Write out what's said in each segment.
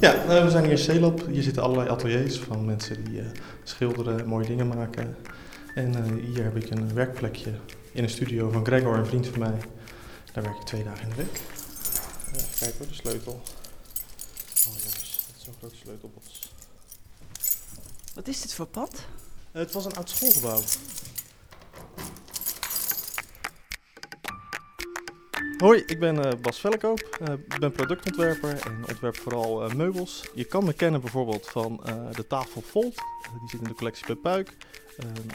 Ja, uh, we zijn hier in Celab. Hier zitten allerlei ateliers van mensen die uh, schilderen, mooie dingen maken. En uh, hier heb ik een werkplekje in een studio van Gregor, een vriend van mij. Daar werk ik twee dagen in de week. Even kijken hoor, de sleutel. Oh jongens, dat is zo'n grote sleutelbos. Wat is dit voor pad? het was een oud schoolgebouw. Hoi, ik ben uh, Bas Vellekoop. Uh, ik ben productontwerper en ontwerp vooral uh, meubels. Je kan me kennen bijvoorbeeld van de tafel Volt. die zit in de collectie bij Puik.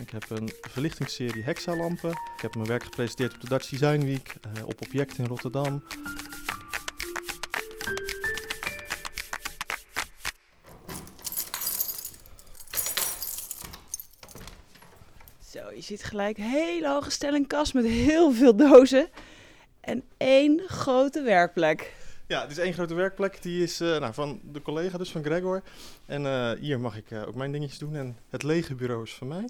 ik heb een verlichtingsserie Hexalampen. Ik heb mijn werk gepresenteerd op de Dutch Design Week, op Object in Rotterdam. Zo, je ziet gelijk een hele hoge stellingkast met heel veel dozen en één grote werkplek. Ja, het is één grote werkplek. Die is uh, nou, van de collega, dus van Gregor. En uh, hier mag ik uh, ook mijn dingetjes doen. En het lege bureau is van mij.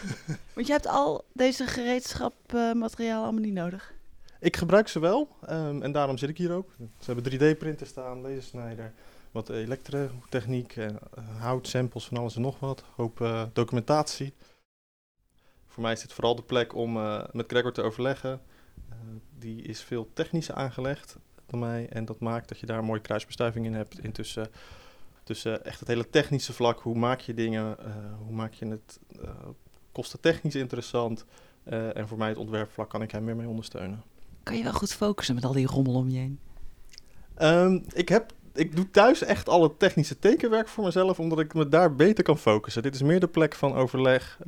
Want je hebt al deze gereedschapmateriaal allemaal niet nodig? Ik gebruik ze wel. Um, en daarom zit ik hier ook. Ze hebben 3D-printer staan, lasersnijder, wat elektrotechniek, hout, samples van alles en nog wat. Hoop documentatie. Voor mij is dit vooral de plek om met Gregor te overleggen die is veel technischer aangelegd dan mij. En dat maakt dat je daar een mooie kruisbestuiving in hebt. Intussen tussen echt het hele technische vlak. Hoe maak je dingen? Uh, hoe maak je het uh, kostentechnisch interessant? Uh, en voor mij het ontwerpvlak kan ik hem meer mee ondersteunen. Kan je wel goed focussen met al die rommel om je heen? Um, ik, heb, ik doe thuis echt al het technische tekenwerk voor mezelf, omdat ik me daar beter kan focussen. Dit is meer de plek van overleg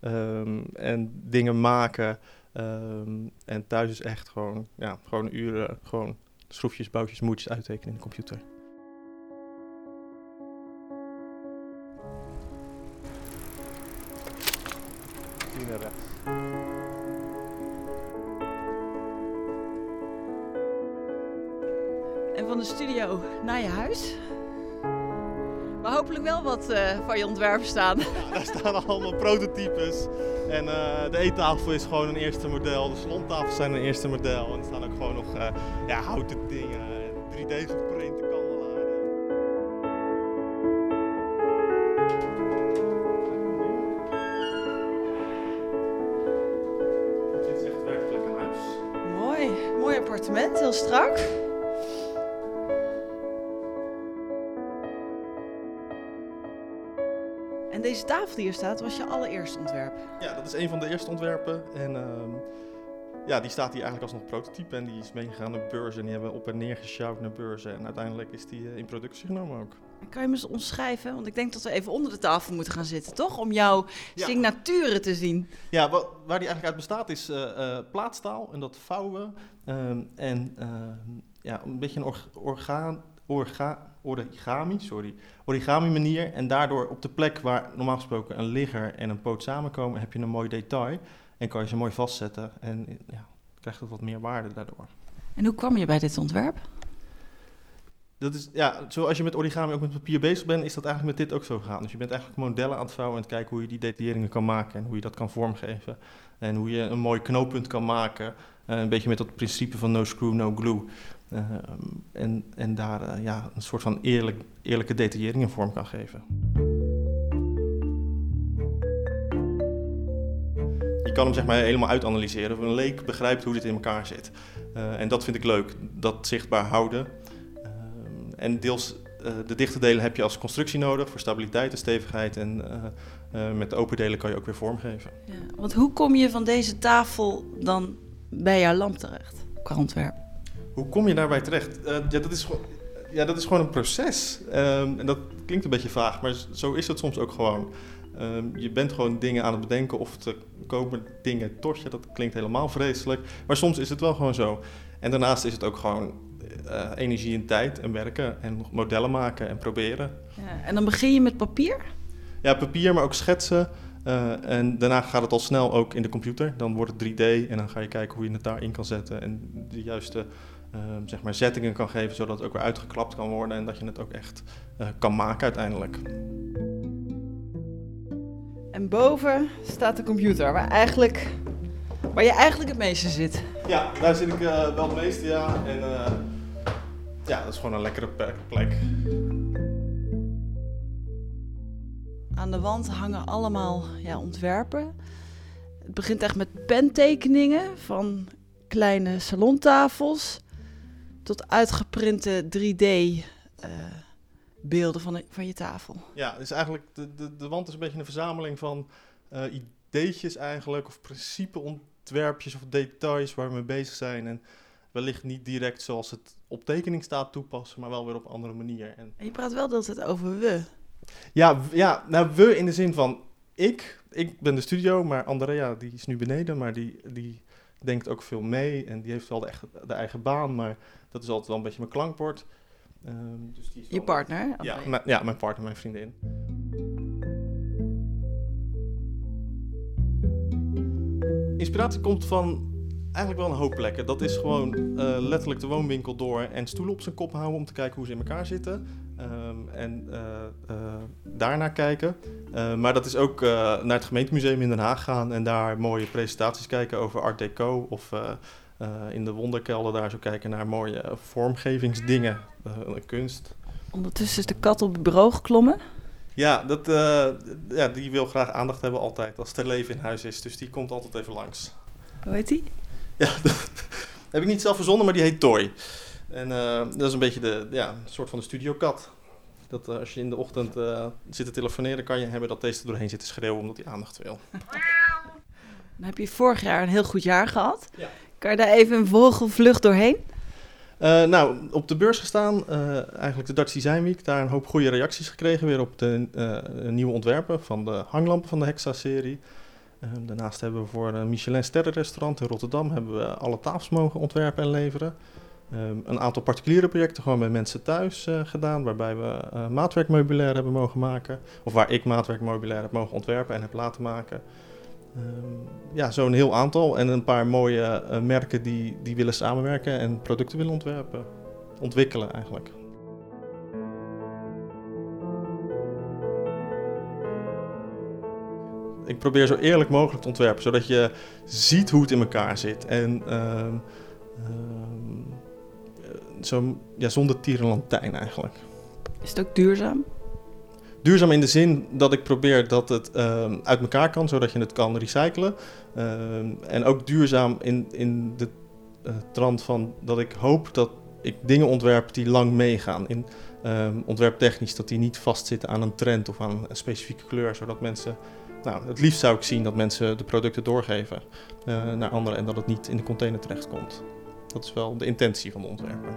um, en dingen maken. Um, en thuis is echt gewoon, ja, gewoon uren, gewoon schroefjes, boutjes, moedjes uittekenen in de computer. Hier naar rechts. En van de studio naar je huis? Maar hopelijk wel wat uh, van je ontwerpen staan. Ja, daar staan allemaal prototypes. En uh, de eettafel is gewoon een eerste model. De salontafels zijn een eerste model. En er staan ook gewoon nog uh, ja, houten dingen. 3D geprinten kandelaren. Dit is echt werkelijk een huis. Mooi, mooi appartement, heel strak. En deze tafel die hier staat, was je allereerste ontwerp? Ja, dat is een van de eerste ontwerpen. En uh, ja, die staat hier eigenlijk als nog prototype. En die is meegegaan naar beurzen. En die hebben op en neer gesjouwd naar beurzen. En uiteindelijk is die uh, in productie genomen ook. Kan je me eens omschrijven? Want ik denk dat we even onder de tafel moeten gaan zitten, toch? Om jouw ja. signaturen te zien. Ja, wat, waar die eigenlijk uit bestaat is uh, plaatstaal. En dat vouwen. Um, en ehm, ja, een beetje een or orgaan orga, origami, sorry, origami manier. En daardoor op de plek waar normaal gesproken een ligger en een poot samenkomen, heb je een mooi detail. En kan je ze mooi vastzetten. En ja, krijgt het wat meer waarde daardoor. En hoe kwam je bij dit ontwerp? Dat is, ja, zoals je met origami ook met papier bezig bent, is dat eigenlijk met dit ook zo gegaan. Dus je bent eigenlijk modellen aan het vouwen en het kijken hoe je die detailleringen kan maken en hoe je dat kan vormgeven. En hoe je een mooi knooppunt kan maken. Uh, een beetje met dat principe van no screw, no glue. Uh, en, en daar uh, ja, een soort van eerlijk, eerlijke detaillering in vorm kan geven. Je kan hem zeg maar helemaal uitanalyseren. Een leek begrijpt hoe dit in elkaar zit. Uh, en dat vind ik leuk, dat zichtbaar houden. en deels de dichte delen heb je als constructie nodig voor stabiliteit en stevigheid. En met de open delen kan je ook weer vormgeven. Ja, want hoe kom je van deze tafel dan bij jouw lamp terecht qua ontwerp? Hoe kom je daarbij terecht? Uh, ja, dat is gewoon, ja, dat is gewoon een proces. Um, en dat klinkt een beetje vaag, maar zo is het soms ook gewoon. Um, je bent gewoon dingen aan het bedenken of te komen dingen tot je. Dat klinkt helemaal vreselijk. Maar soms is het wel gewoon zo. En daarnaast is het ook gewoon uh, energie en tijd en werken en modellen maken en proberen. Ja, en dan begin je met papier? Ja, papier, maar ook schetsen. Uh, en daarna gaat het al snel ook in de computer. Dan wordt het 3D en dan ga je kijken hoe je het daarin kan zetten. En de juiste uh, zeg maar zettingen kan geven, zodat het ook weer uitgeklapt kan worden. En dat je het ook echt uh, kan maken uiteindelijk. En boven staat de computer, waar, eigenlijk, waar je eigenlijk het meeste zit. Ja, daar zit ik wel het meeste, ja. En Ja, dat is gewoon een lekkere plek. Aan de wand hangen allemaal ja, ontwerpen. Het begint echt met pentekeningen van kleine salontafels tot uitgeprinte 3D-beelden van, van je tafel. Ja, dus eigenlijk de, de, de wand is een beetje een verzameling van eh ideetjes eigenlijk, of principeontwerpjes of details waar we mee bezig zijn. En wellicht niet direct zoals het op tekening staat toepassen, maar wel weer op een andere manier. En En je praat wel de hele tijd over we. ja, ja, nou we in de zin van ik, ik ben de studio, maar Andrea die is nu beneden, maar die, die denkt ook veel mee en die heeft wel de, echt, de eigen baan, maar dat is altijd wel een beetje mijn klankbord. Ehm, dus die is Je partner. Ja, mijn, ja, mijn partner, mijn vriendin. Inspiratie komt van eigenlijk wel een hoop plekken. Dat is gewoon eh, letterlijk de woonwinkel door en stoelen op zijn kop houden om te kijken hoe ze in elkaar zitten. En eh, eh, daarnaar kijken. Eh, maar dat is ook naar het gemeentemuseum in Den Haag gaan en daar mooie presentaties kijken over Art Deco. Of in de wonderkelder daar zo kijken naar mooie vormgevingsdingen, kunst. Ondertussen is de kat op het bureau geklommen. Ja, dat, ja, die wil graag aandacht hebben altijd als er leven in huis is. Dus die komt altijd even langs. Hoe heet die? Ja, dat heb ik niet zelf verzonnen, maar die heet Toy. En dat is een beetje de, ja, soort van de studiokat. Dat eh, als je in de ochtend eh, zit te telefoneren, kan je hebben dat deze er doorheen zit te schreeuwen omdat hij aandacht wil. Dan heb je vorig jaar een heel goed jaar gehad. Ja. Kan je daar even een vogelvlucht doorheen? Eh, nou, op de beurs gestaan, eigenlijk de Dutch Design Week. Daar een hoop goede reacties gekregen weer op de nieuwe ontwerpen van de hanglampen van de Hexa-serie. Daarnaast hebben we voor een Michelin sterrenrestaurant in Rotterdam hebben we alle tafels mogen ontwerpen en leveren. Ehm, een aantal particuliere projecten gewoon bij mensen thuis eh, gedaan, waarbij we eh, maatwerkmeubilair hebben mogen maken. Of waar ik maatwerkmeubilair heb mogen ontwerpen en heb laten maken. Ehm, ja, zo'n heel aantal. En een paar mooie eh, merken die, die willen samenwerken en producten willen ontwerpen. Ontwikkelen eigenlijk. Ik probeer zo eerlijk mogelijk te ontwerpen, zodat je ziet hoe het in elkaar zit. En ehm, ehm, eh, zo, ja, zonder tierenlantijn eigenlijk. Is het ook duurzaam? Duurzaam in de zin dat ik probeer dat het ehm, uit elkaar kan, zodat je het kan recyclen. Ehm, en ook duurzaam in, in de eh, trant van dat ik hoop dat ik dingen ontwerp die lang meegaan. In ehm, ontwerptechnisch, dat die niet vastzitten aan een trend of aan een specifieke kleur, zodat mensen. Nou, het liefst zou ik zien dat mensen de producten doorgeven eh, naar anderen en dat het niet in de container terechtkomt. Dat is wel de intentie van de ontwerper.